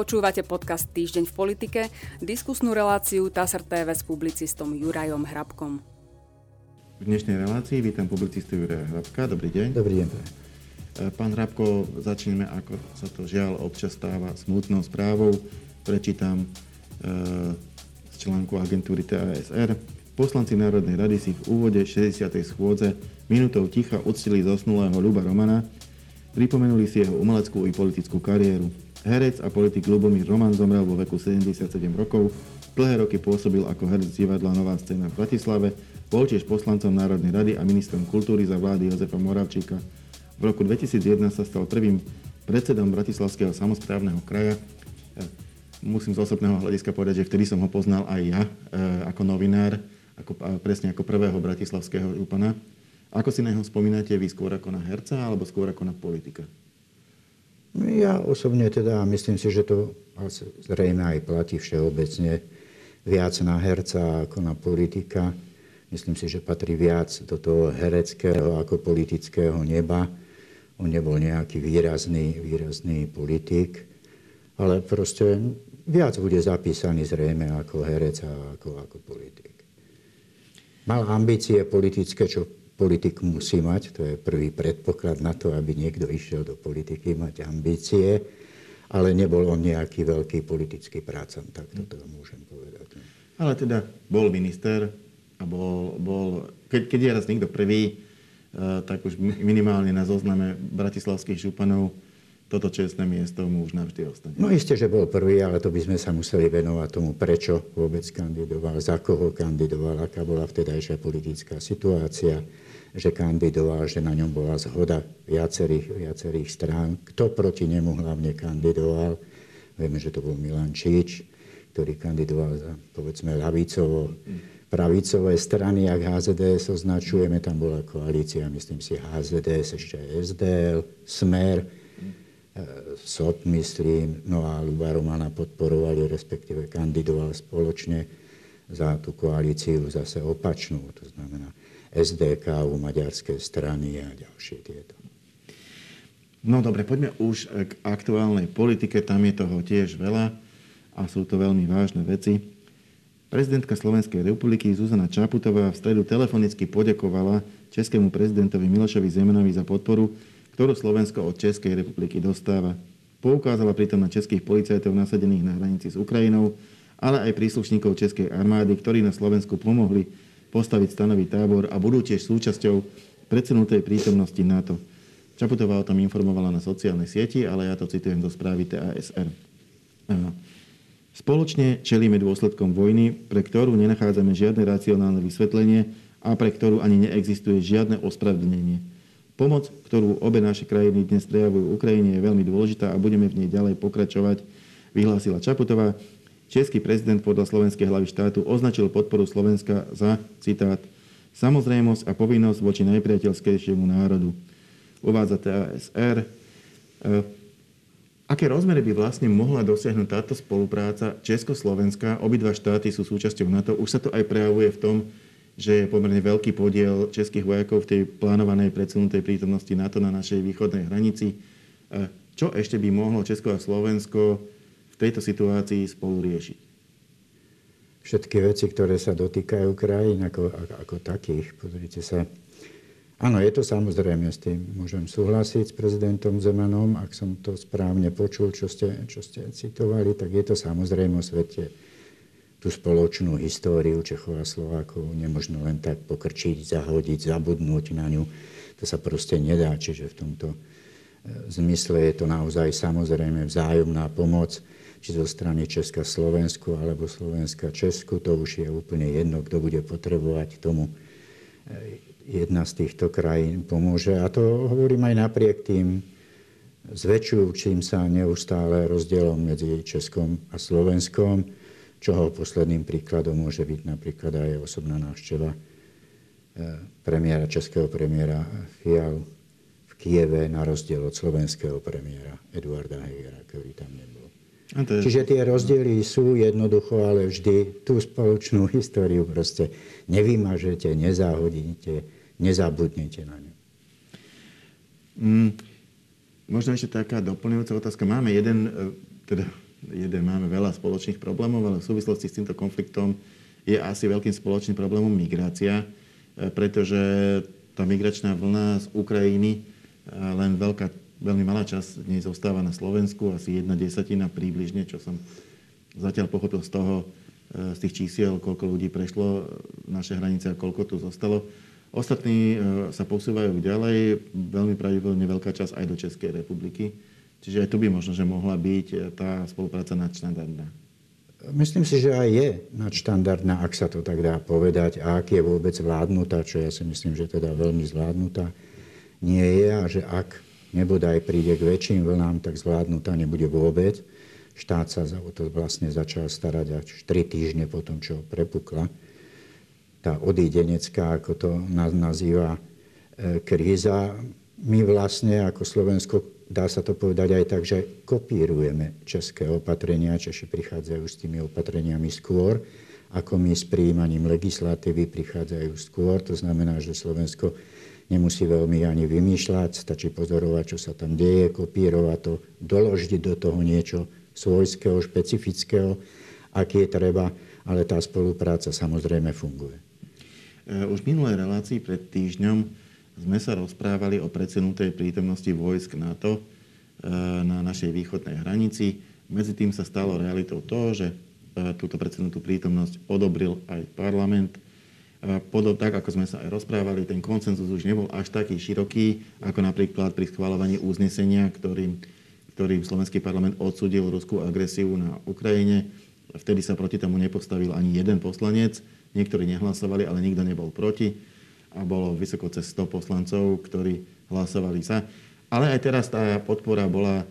Počúvate podcast Týždeň v politike, diskusnú reláciu TASR TV s publicistom Jurajom Hrabkom. V dnešnej relácii vítam publicistu Juraja Hrabka. Dobrý deň. Dobrý deň. E, pán Hrabko, začneme, ako sa to žiaľ občas stáva, smutnou správou. Prečítam e, z článku agentúry TASR. Poslanci Národnej rady si v úvode 60. schôdze minútou ticha uctili zosnulého Ľuba Romana, pripomenuli si jeho umeleckú i politickú kariéru. Herec a politik Lubomír Roman zomrel vo veku 77 rokov. Dlhé roky pôsobil ako herec divadla Nová scéna v Bratislave, bol tiež poslancom Národnej rady a ministrom kultúry za vlády Jozefa Moravčíka. V roku 2001 sa stal prvým predsedom Bratislavského samozprávneho kraja. E, musím z osobného hľadiska povedať, že vtedy som ho poznal aj ja e, ako novinár, ako, presne ako prvého bratislavského župana. Ako si na neho spomínate vy skôr ako na herca alebo skôr ako na politika? Ja osobne teda myslím si, že to zrejme aj platí všeobecne viac na herca ako na politika. Myslím si, že patrí viac do toho hereckého ako politického neba. On nebol nejaký výrazný, výrazný politik, ale proste viac bude zapísaný zrejme ako herec a ako, ako politik. Mal ambície politické, čo politik musí mať, to je prvý predpoklad na to, aby niekto išiel do politiky, mať ambície, ale nebol on nejaký veľký politický prácan, tak toto môžem povedať. Ale teda bol minister a bol, bol keď, keď je raz niekto prvý, eh, tak už minimálne na zozname bratislavských županov toto čestné miesto mu už navždy ostane. No isté, že bol prvý, ale to by sme sa museli venovať tomu, prečo vôbec kandidoval, za koho kandidoval, aká bola vtedajšia politická situácia že kandidoval, že na ňom bola zhoda viacerých, viacerých strán. Kto proti nemu hlavne kandidoval? Vieme, že to bol Milan Čič, ktorý kandidoval za, povedzme, ľavicovo pravicové strany, ak HZDS označujeme, tam bola koalícia, myslím si, HZDS, ešte SDL, Smer, e, SOP, myslím, no a Luba Romana podporovali, respektíve kandidoval spoločne za tú koalíciu zase opačnú, to znamená SDK, u maďarskej strany a ďalšie tieto. No dobre, poďme už k aktuálnej politike. Tam je toho tiež veľa a sú to veľmi vážne veci. Prezidentka Slovenskej republiky Zuzana Čaputová v stredu telefonicky podekovala českému prezidentovi Milošovi Zemanovi za podporu, ktorú Slovensko od Českej republiky dostáva. Poukázala pritom na českých policajtov nasadených na hranici s Ukrajinou, ale aj príslušníkov Českej armády, ktorí na Slovensku pomohli postaviť stanový tábor a budú tiež súčasťou predsenutej prítomnosti NATO. Čaputová o tom informovala na sociálnej sieti, ale ja to citujem do správy TASR. Spoločne čelíme dôsledkom vojny, pre ktorú nenachádzame žiadne racionálne vysvetlenie a pre ktorú ani neexistuje žiadne ospravedlnenie. Pomoc, ktorú obe naše krajiny dnes prejavujú Ukrajine, je veľmi dôležitá a budeme v nej ďalej pokračovať, vyhlásila Čaputová Český prezident podľa slovenskej hlavy štátu označil podporu Slovenska za, citát, samozrejmosť a povinnosť voči najpriateľskejšiemu národu. Uvádza TASR. E, aké rozmery by vlastne mohla dosiahnuť táto spolupráca Česko-Slovenska? Obidva štáty sú súčasťou NATO. Už sa to aj prejavuje v tom, že je pomerne veľký podiel českých vojakov v tej plánovanej predsunutej prítomnosti NATO na našej východnej hranici. Čo ešte by mohlo Česko a Slovensko tejto situácii spolu riešiť? Všetky veci, ktoré sa dotýkajú krajín ako, ako takých. Pozrite sa. Áno, je to samozrejme, s tým môžem súhlasiť s prezidentom Zemanom. Ak som to správne počul, čo ste, čo ste citovali, tak je to samozrejme o svete tú spoločnú históriu Čechov a Slovákov nemožno len tak pokrčiť, zahodiť, zabudnúť na ňu. To sa proste nedá. Čiže v tomto e, zmysle je to naozaj samozrejme vzájomná pomoc či zo strany Česka Slovensku alebo Slovenska Česku, to už je úplne jedno, kto bude potrebovať tomu e, jedna z týchto krajín pomôže. A to hovorím aj napriek tým zväčšujúcim sa neustále rozdielom medzi Českom a Slovenskom, čoho posledným príkladom môže byť napríklad aj osobná návšteva e, premiéra, českého premiéra Fial v Kieve na rozdiel od slovenského premiéra Eduarda Hegera, ktorý tam nebol. Je... Čiže tie rozdiely sú jednoducho, ale vždy tú spoločnú históriu proste nevymažete, nezahodíte, nezabudnete na ňu. Mm, možno ešte taká doplňujúca otázka. Máme jeden, e, teda jeden máme veľa spoločných problémov, ale v súvislosti s týmto konfliktom je asi veľkým spoločným problémom migrácia, pretože tá migračná vlna z Ukrajiny, len veľká, veľmi malá časť nej zostáva na Slovensku, asi jedna desatina približne, čo som zatiaľ pochopil z toho, z tých čísiel, koľko ľudí prešlo naše hranice a koľko tu zostalo. Ostatní sa posúvajú ďalej, veľmi pravdepodobne veľká časť aj do Českej republiky. Čiže aj tu by možno, že mohla byť e, tá spolupráca nadštandardná. Myslím si, že aj je nadštandardná, ak sa to tak dá povedať, a ak je vôbec vládnutá, čo ja si myslím, že teda veľmi zvládnutá nie je a že ak nebodaj príde k väčším vlnám, tak zvládnutá nebude vôbec. Štát sa o to vlastne začal starať až 3 týždne po tom, čo prepukla. Tá odídenecká, ako to nazýva e, kríza, my vlastne ako Slovensko dá sa to povedať aj tak, že kopírujeme české opatrenia. Češi prichádzajú s tými opatreniami skôr, ako my s príjmaním legislatívy prichádzajú skôr. To znamená, že Slovensko nemusí veľmi ani vymýšľať, stačí pozorovať, čo sa tam deje, kopírovať to, doložiť do toho niečo svojského, špecifického, ak je treba, ale tá spolupráca samozrejme funguje. E, už v minulej relácii pred týždňom sme sa rozprávali o predsenutej prítomnosti vojsk NATO e, na našej východnej hranici. Medzi tým sa stalo realitou to, že e, túto predsenutú prítomnosť odobril aj parlament. Podob, tak, ako sme sa aj rozprávali, ten koncenzus už nebol až taký široký, ako napríklad pri schváľovaní uznesenia, ktorým, ktorým slovenský parlament odsudil ruskú agresiu na Ukrajine. Vtedy sa proti tomu nepostavil ani jeden poslanec. Niektorí nehlasovali, ale nikto nebol proti a bolo vysoko cez 100 poslancov, ktorí hlasovali za. Ale aj teraz tá podpora bola e,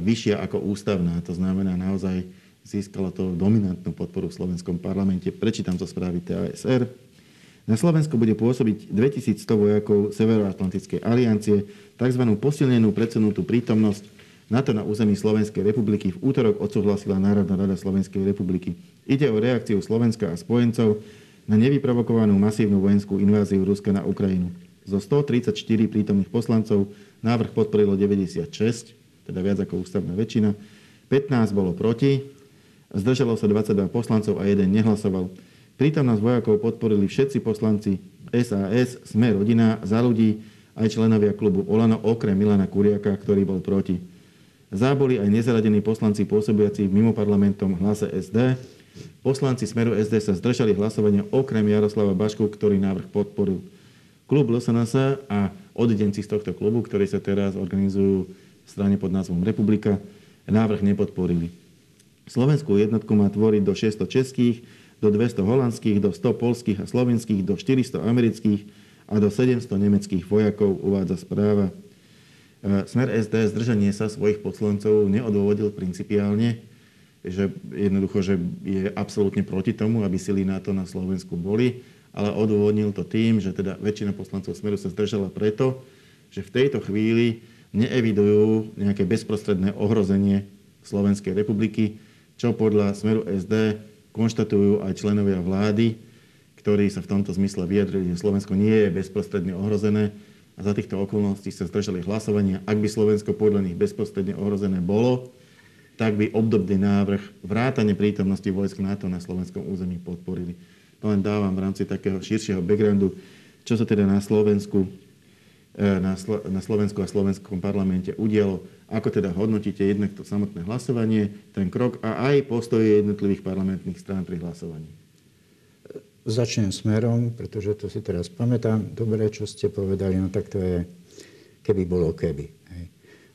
vyššia ako ústavná. To znamená, naozaj získalo to dominantnú podporu v slovenskom parlamente. Prečítam to správy TASR. Na Slovensku bude pôsobiť 2100 vojakov Severoatlantickej aliancie, tzv. posilnenú predsunutú prítomnosť NATO na území Slovenskej republiky v útorok odsúhlasila Národná rada Slovenskej republiky. Ide o reakciu Slovenska a spojencov na nevyprovokovanú masívnu vojenskú inváziu Ruska na Ukrajinu. Zo 134 prítomných poslancov návrh podporilo 96, teda viac ako ústavná väčšina. 15 bolo proti, zdržalo sa 22 poslancov a jeden nehlasoval. Prítomnosť vojakov podporili všetci poslanci SAS, Sme rodina, za ľudí, aj členovia klubu Olano, okrem Milana Kuriaka, ktorý bol proti. Záboli aj nezaradení poslanci pôsobiaci v mimoparlamentom hlase SD, Poslanci Smeru SD sa zdržali hlasovania okrem Jaroslava Bašku, ktorý návrh podporil. Klub LSNS a oddenci z tohto klubu, ktorí sa teraz organizujú v strane pod názvom Republika, návrh nepodporili. Slovenskú jednotku má tvoriť do 600 českých, do 200 holandských, do 100 polských a slovenských, do 400 amerických a do 700 nemeckých vojakov, uvádza správa. E, Smer SD zdržanie sa svojich poslancov neodôvodil principiálne, že jednoducho, že je absolútne proti tomu, aby sily NATO na Slovensku boli, ale odôvodnil to tým, že teda väčšina poslancov Smeru sa zdržala preto, že v tejto chvíli neevidujú nejaké bezprostredné ohrozenie Slovenskej republiky, čo podľa Smeru SD konštatujú aj členovia vlády, ktorí sa v tomto zmysle vyjadrili, že Slovensko nie je bezprostredne ohrozené a za týchto okolností sa zdržali hlasovania. Ak by Slovensko podľa nich bezprostredne ohrozené bolo, tak by obdobný návrh vrátane prítomnosti vojsk NATO na slovenskom území podporili. To len dávam v rámci takého širšieho backgroundu, čo sa teda na Slovensku, e, na Slovensku a slovenskom parlamente udialo, ako teda hodnotíte jednak to samotné hlasovanie, ten krok a aj postoje jednotlivých parlamentných strán pri hlasovaní. Začnem smerom, pretože to si teraz pamätám. Dobre, čo ste povedali, no tak to je, keby bolo keby. Hej.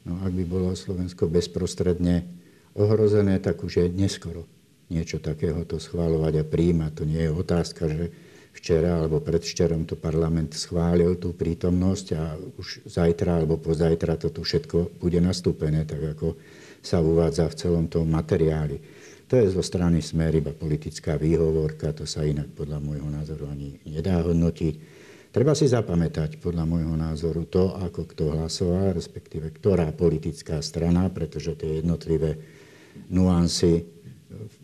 No ak by bolo Slovensko bezprostredne ohrozené, tak už je neskoro niečo takéhoto schváľovať a príjmať. To nie je otázka, že včera alebo predvčerom to parlament schválil tú prítomnosť a už zajtra alebo pozajtra toto všetko bude nastúpené, tak ako sa uvádza v celom tom materiáli. To je zo strany smer iba politická výhovorka, to sa inak podľa môjho názoru ani nedá hodnotiť. Treba si zapamätať podľa môjho názoru to, ako kto hlasoval, respektíve ktorá politická strana, pretože tie jednotlivé nuancy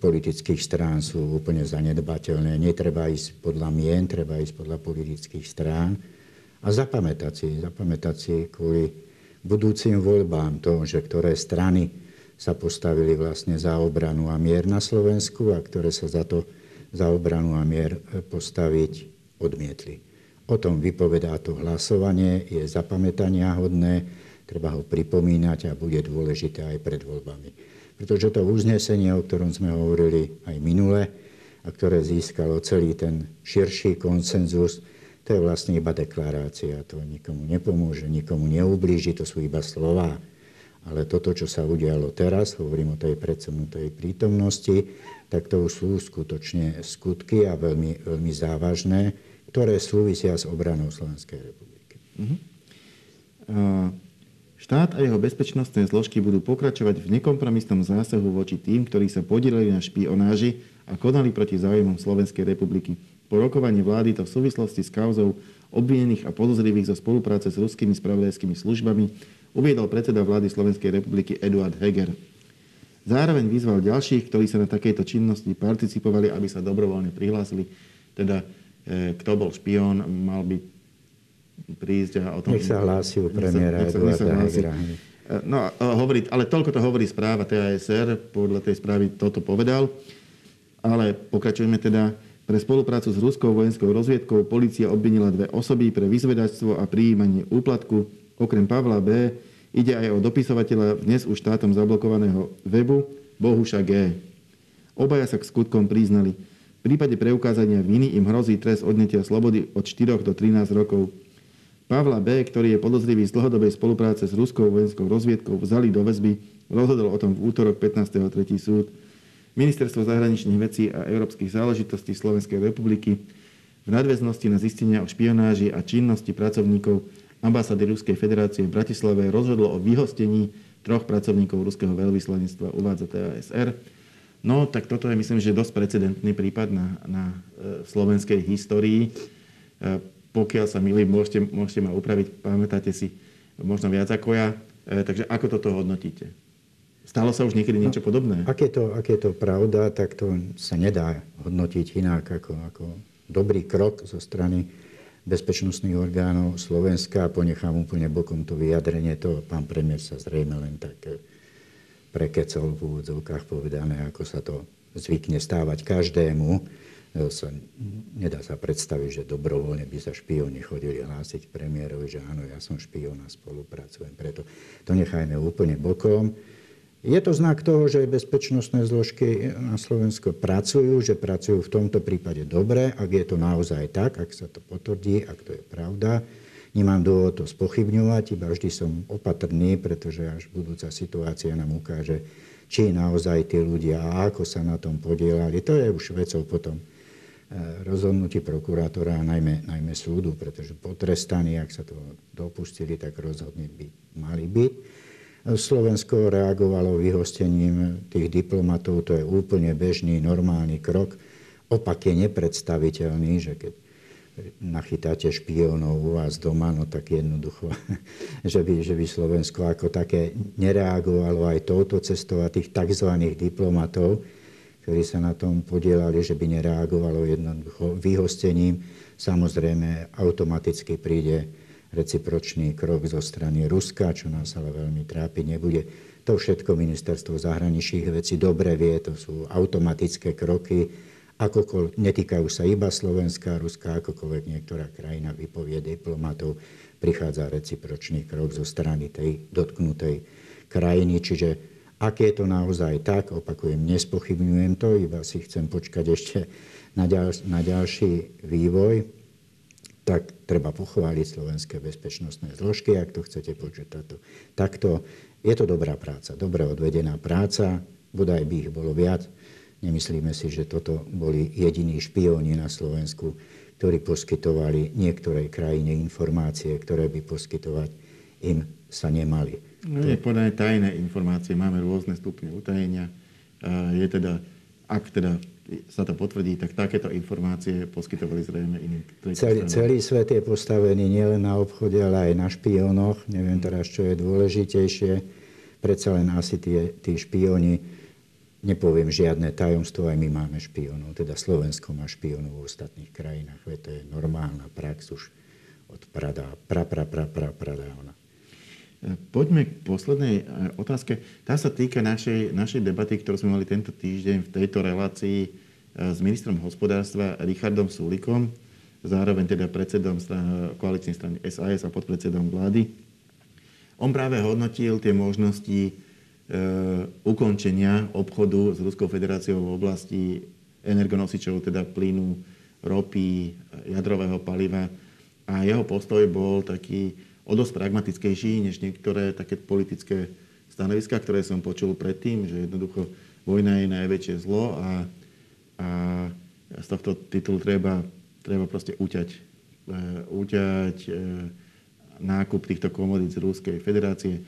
politických strán sú úplne zanedbateľné. Netreba ísť podľa mien, treba ísť podľa politických strán. A zapamätať si, zapamätať si kvôli budúcim voľbám to, že ktoré strany sa postavili vlastne za obranu a mier na Slovensku a ktoré sa za to za obranu a mier postaviť odmietli. O tom vypovedá to hlasovanie, je zapamätania hodné, treba ho pripomínať a bude dôležité aj pred voľbami. Pretože to uznesenie, o ktorom sme hovorili aj minule, a ktoré získalo celý ten širší konsenzus, to je vlastne iba deklarácia. To nikomu nepomôže, nikomu neublíži, to sú iba slova. Ale toto, čo sa udialo teraz, hovorím o tej predsunutej prítomnosti, tak to už sú skutočne skutky a veľmi, veľmi závažné, ktoré súvisia s obranou Slovenskej republiky. Uh-huh. Štát a jeho bezpečnostné zložky budú pokračovať v nekompromisnom zásahu voči tým, ktorí sa podielali na špionáži a konali proti záujmom Slovenskej republiky. Po rokovaní vlády to v súvislosti s kauzou obvinených a podozrivých zo spolupráce s ruskými spravodajskými službami uviedol predseda vlády Slovenskej republiky Eduard Heger. Zároveň vyzval ďalších, ktorí sa na takejto činnosti participovali, aby sa dobrovoľne prihlásili. Teda, e, kto bol špión, mal by prísť a o tom... Nech sa hlási u premiéra Eduarda Hegera. E, no, hovorí, ale toľko to hovorí správa TASR, podľa tej správy toto povedal. Ale pokračujeme teda. Pre spoluprácu s ruskou vojenskou rozviedkou policia obvinila dve osoby pre vyzvedačstvo a prijímanie úplatku. Okrem Pavla B. ide aj o dopisovateľa dnes už štátom zablokovaného webu Bohuša G. Obaja sa k skutkom priznali. V prípade preukázania viny im hrozí trest odnetia slobody od 4 do 13 rokov. Pavla B., ktorý je podozrivý z dlhodobej spolupráce s ruskou vojenskou rozviedkou, vzali do väzby. Rozhodol o tom v útorok 15. tretí súd. Ministerstvo zahraničných vecí a európskych záležitostí Slovenskej republiky v nadväznosti na zistenia o špionáži a činnosti pracovníkov ambasády Ruskej federácie v Bratislave rozhodlo o vyhostení troch pracovníkov ruského veľvyslanectva uvádza TASR. No, tak toto je, myslím, že dosť precedentný prípad na, na e, slovenskej histórii. E, pokiaľ sa milím, môžete, môžete ma upraviť, pamätáte si možno viac ako ja. E, takže ako toto hodnotíte? Stalo sa už niekedy niečo no, podobné? Ak je, to, ak je to pravda, tak to sa nedá hodnotiť inak ako, ako dobrý krok zo strany bezpečnostných orgánov Slovenska. Ponechám úplne bokom to vyjadrenie. To pán premiér sa zrejme len tak eh, prekecol v úvodzovkách povedané, ako sa to zvykne stávať každému. Sa, nedá sa predstaviť, že dobrovoľne by sa špioni chodili hlásiť premiérovi, že áno, ja som špión a spolupracujem. Preto to nechajme úplne bokom. Je to znak toho, že bezpečnostné zložky na Slovensku pracujú, že pracujú v tomto prípade dobre. Ak je to naozaj tak, ak sa to potvrdí, ak to je pravda, nemám dôvod to spochybňovať, iba vždy som opatrný, pretože až budúca situácia nám ukáže, či naozaj tí ľudia a ako sa na tom podielali. To je už vecou potom rozhodnutí prokurátora a najmä, najmä súdu, pretože potrestaní, ak sa to dopustili, tak rozhodne by mali byť. Slovensko reagovalo vyhostením tých diplomatov, to je úplne bežný, normálny krok. Opak je nepredstaviteľný, že keď nachytáte špiónov u vás doma, no tak jednoducho, že by, že by Slovensko ako také nereagovalo aj touto cestou a tých tzv. diplomatov, ktorí sa na tom podielali, že by nereagovalo jednoducho vyhostením. Samozrejme, automaticky príde recipročný krok zo strany Ruska, čo nás ale veľmi trápiť nebude. To všetko ministerstvo zahraničných vecí dobre vie, to sú automatické kroky, akokoľvek, netýkajú sa iba Slovenska a Ruska, akokoľvek niektorá krajina vypovie diplomatov, prichádza recipročný krok zo strany tej dotknutej krajiny. Čiže ak je to naozaj tak, opakujem, nespochybňujem to, iba si chcem počkať ešte na, ďal, na ďalší vývoj tak treba pochváliť slovenské bezpečnostné zložky, ak to chcete počuť táto. takto. Je to dobrá práca, dobre odvedená práca, bodaj by ich bolo viac. Nemyslíme si, že toto boli jediní špióni na Slovensku, ktorí poskytovali niektorej krajine informácie, ktoré by poskytovať im sa nemali. No, je podané tajné informácie, máme rôzne stupne utajenia. Je teda, ak teda sa to potvrdí, tak takéto informácie poskytovali zrejme iným. Celý, celý svet je postavený nielen na obchode, ale aj na špiónoch. Neviem teraz, čo je dôležitejšie. Predsa len asi tie, tí špióni, nepoviem žiadne tajomstvo, aj my máme špiónov. Teda Slovensko má špiónov v ostatných krajinách. Veď to je normálna prax už od prada, pra, pra, pra, pra, pradávna. Poďme k poslednej e, otázke. Tá sa týka našej, našej debaty, ktorú sme mali tento týždeň v tejto relácii e, s ministrom hospodárstva Richardom Sulikom, zároveň teda predsedom koaličnej strany SAS a podpredsedom vlády. On práve hodnotil tie možnosti e, ukončenia obchodu s Ruskou federáciou v oblasti energonosičov, teda plynu, ropy, jadrového paliva. A jeho postoj bol taký, o dosť pragmatickejší než niektoré také politické stanoviská, ktoré som počul predtým, že jednoducho vojna je najväčšie zlo a, a z tohto titulu treba, treba proste uťať, e, uťať e, nákup týchto komodít z Ruskej federácie. E,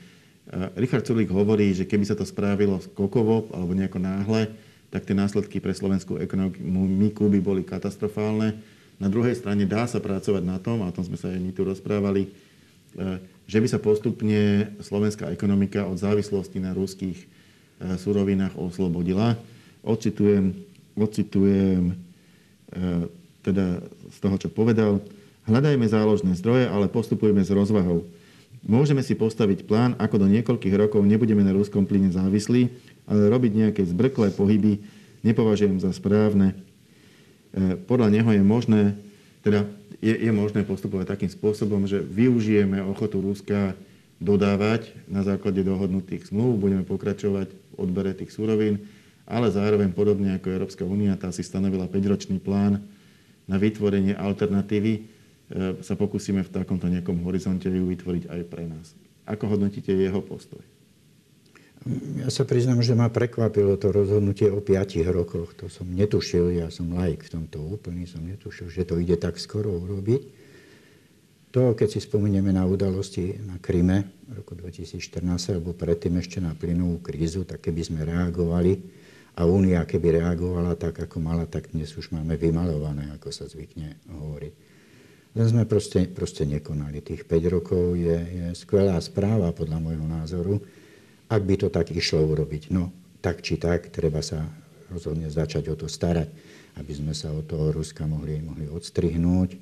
Richard Sulik hovorí, že keby sa to spravilo skokovo alebo nejako náhle, tak tie následky pre slovenskú ekonomiku by boli katastrofálne. Na druhej strane dá sa pracovať na tom, a o tom sme sa aj my tu rozprávali, že by sa postupne slovenská ekonomika od závislosti na ruských e, surovinách oslobodila. Ocitujem, ocitujem e, teda z toho, čo povedal. Hľadajme záložné zdroje, ale postupujeme s rozvahou. Môžeme si postaviť plán, ako do niekoľkých rokov nebudeme na ruskom plyne závislí, ale robiť nejaké zbrklé pohyby nepovažujem za správne. Podľa neho je možné, teda je, je možné postupovať takým spôsobom, že využijeme ochotu Ruska dodávať na základe dohodnutých zmluv, budeme pokračovať v odbere tých súrovín, ale zároveň podobne ako Európska únia, tá si stanovila 5-ročný plán na vytvorenie alternatívy, e, sa pokúsime v takomto nejakom horizonte ju vytvoriť aj pre nás. Ako hodnotíte jeho postoj? Ja sa priznám, že ma prekvapilo to rozhodnutie o 5 rokoch. To som netušil, ja som laik v tomto úplný, som netušil, že to ide tak skoro urobiť. To, keď si spomenieme na udalosti na Kryme v roku 2014, alebo predtým ešte na plynovú krízu, tak keby sme reagovali a Únia keby reagovala tak, ako mala, tak dnes už máme vymalované, ako sa zvykne hovoriť. Len sme proste, proste nekonali. Tých 5 rokov je, je skvelá správa, podľa môjho názoru ak by to tak išlo urobiť. No, tak či tak, treba sa rozhodne začať o to starať, aby sme sa od toho Ruska mohli, mohli odstrihnúť.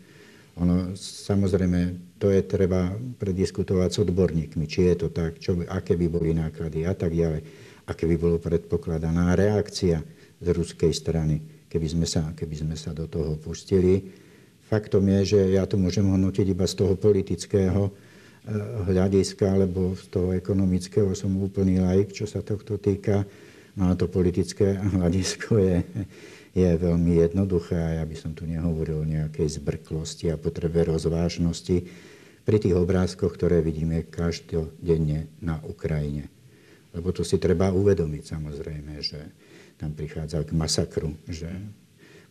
Ono, samozrejme, to je treba prediskutovať s odborníkmi, či je to tak, čo aké by boli náklady a tak ďalej, aké by bolo predpokladaná reakcia z ruskej strany, keby sme sa, keby sme sa do toho pustili. Faktom je, že ja to môžem hodnotiť iba z toho politického, hľadiska, alebo z toho ekonomického som úplný laik, čo sa tohto týka. No a to politické hľadisko je, je veľmi jednoduché a ja by som tu nehovoril o nejakej zbrklosti a potrebe rozvážnosti pri tých obrázkoch, ktoré vidíme každodenne na Ukrajine. Lebo to si treba uvedomiť samozrejme, že tam prichádza k masakru, že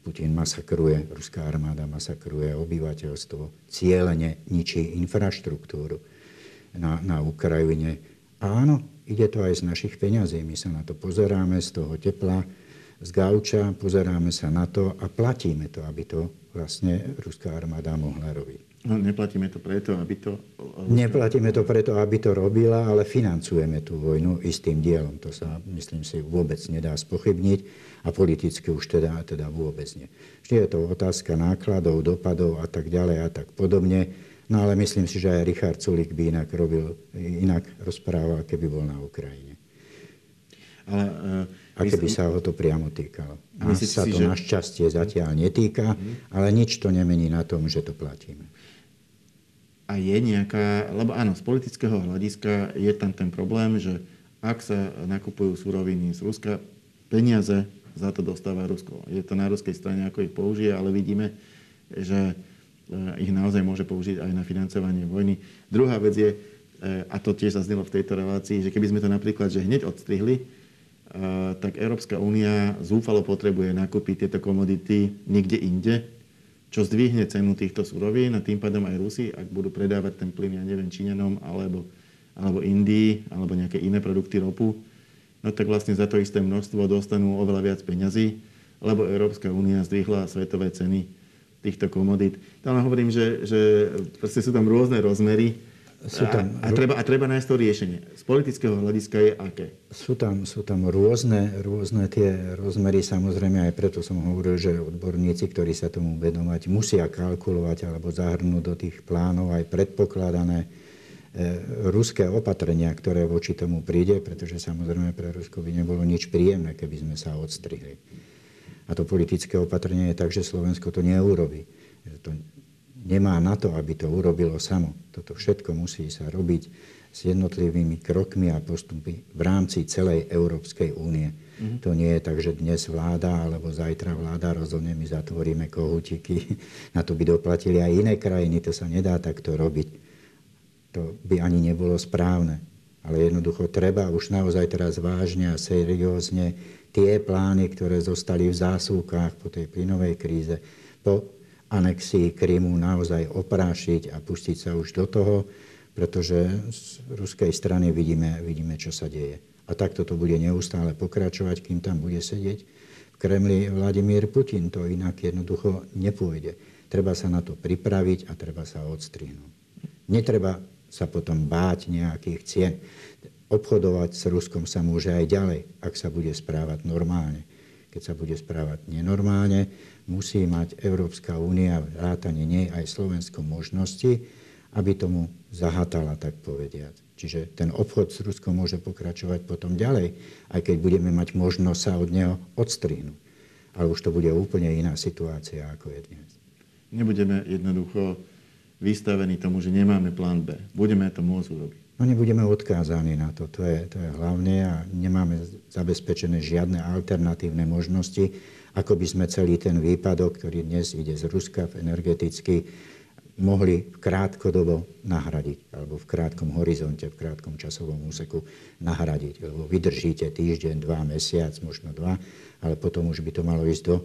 Putin masakruje, ruská armáda masakruje obyvateľstvo, cieľene ničí infraštruktúru na, na Ukrajine. A áno, ide to aj z našich peňazí. My sa na to pozeráme z toho tepla, z gauča, pozeráme sa na to a platíme to, aby to vlastne ruská armáda mohla robiť. No, neplatíme to preto, aby to... Neplatíme to preto, aby to robila, ale financujeme tú vojnu istým dielom. To sa, myslím si, vôbec nedá spochybniť a politicky už teda, teda vôbec nie. Vždy je to otázka nákladov, dopadov a tak ďalej a tak podobne. No ale myslím si, že aj Richard Sulik by inak robil, inak rozprával, keby bol na Ukrajine. Ale, uh, a keby sa ho to priamo týkalo. Nás sa to že... našťastie zatiaľ netýka, mm. ale nič to nemení na tom, že to platíme a je nejaká, lebo áno, z politického hľadiska je tam ten problém, že ak sa nakupujú súroviny z Ruska, peniaze za to dostáva Rusko. Je to na ruskej strane, ako ich použije, ale vidíme, že eh, ich naozaj môže použiť aj na financovanie vojny. Druhá vec je, eh, a to tiež zaznelo v tejto relácii, že keby sme to napríklad že hneď odstrihli, eh, tak Európska únia zúfalo potrebuje nakúpiť tieto komodity niekde inde, čo zdvihne cenu týchto surovín a tým pádom aj Rusi, ak budú predávať ten plyn, ja neviem, Číňanom alebo, alebo Indii alebo nejaké iné produkty ropu, no tak vlastne za to isté množstvo dostanú oveľa viac peňazí, lebo Európska únia zdvihla svetové ceny týchto komodít. Tam hovorím, že, že sú tam rôzne rozmery sú tam, a, a, treba, a treba nájsť to riešenie. Z politického hľadiska je aké? Sú tam, sú tam rôzne, rôzne tie rozmery, samozrejme aj preto som hovoril, že odborníci, ktorí sa tomu vedomať, musia kalkulovať alebo zahrnúť do tých plánov aj predpokladané ruské opatrenia, ktoré voči tomu príde, pretože samozrejme pre Rusko by nebolo nič príjemné, keby sme sa odstrihli. A to politické opatrenie je tak, že Slovensko to neurobi. To nemá na to, aby to urobilo samo. Toto všetko musí sa robiť s jednotlivými krokmi a postupy v rámci celej Európskej únie. Mm-hmm. To nie je tak, že dnes vláda alebo zajtra vláda rozhodne, my zatvoríme kohutiky. Na to by doplatili aj iné krajiny, to sa nedá takto robiť to by ani nebolo správne. Ale jednoducho treba už naozaj teraz vážne a seriózne tie plány, ktoré zostali v zásuvkách po tej plynovej kríze, po anexii Krymu naozaj oprášiť a pustiť sa už do toho, pretože z ruskej strany vidíme, vidíme čo sa deje. A takto to bude neustále pokračovať, kým tam bude sedieť v Kremli Vladimír Putin. To inak jednoducho nepôjde. Treba sa na to pripraviť a treba sa odstrihnúť. Netreba sa potom báť nejakých cien. Obchodovať s Ruskom sa môže aj ďalej, ak sa bude správať normálne. Keď sa bude správať nenormálne, musí mať Európska únia, vrátane nej aj Slovensko možnosti, aby tomu zahatala, tak povediať. Čiže ten obchod s Ruskom môže pokračovať potom ďalej, aj keď budeme mať možnosť sa od neho odstrihnúť. Ale už to bude úplne iná situácia, ako je dnes. Nebudeme jednoducho vystavení tomu, že nemáme plán B. Budeme to môcť urobiť. No nebudeme odkázaní na to, to je, to je hlavne a nemáme zabezpečené žiadne alternatívne možnosti, ako by sme celý ten výpadok, ktorý dnes ide z Ruska v energeticky, mohli krátkodobo nahradiť, alebo v krátkom horizonte, v krátkom časovom úseku nahradiť. Lebo vydržíte týždeň, dva, mesiac, možno dva, ale potom už by to malo ísť do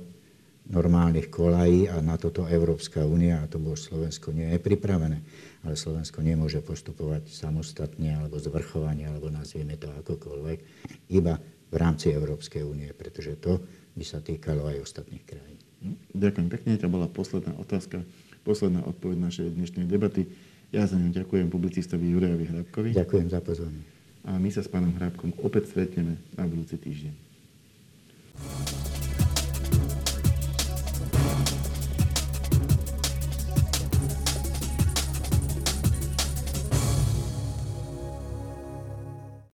normálnych kolají a na toto Európska únia, a to bolo Slovensko, nie je pripravené. Ale Slovensko nemôže postupovať samostatne alebo zvrchovanie, alebo nazvieme to akokoľvek, iba v rámci Európskej únie, pretože to by sa týkalo aj ostatných krajín. No, ďakujem pekne, to bola posledná otázka, posledná odpoveď našej dnešnej debaty. Ja za ňu ďakujem publicistovi Jurajovi Hrabkovi. Ďakujem za pozornosť. A my sa s pánom Hrabkom opäť stretneme na budúci týždeň.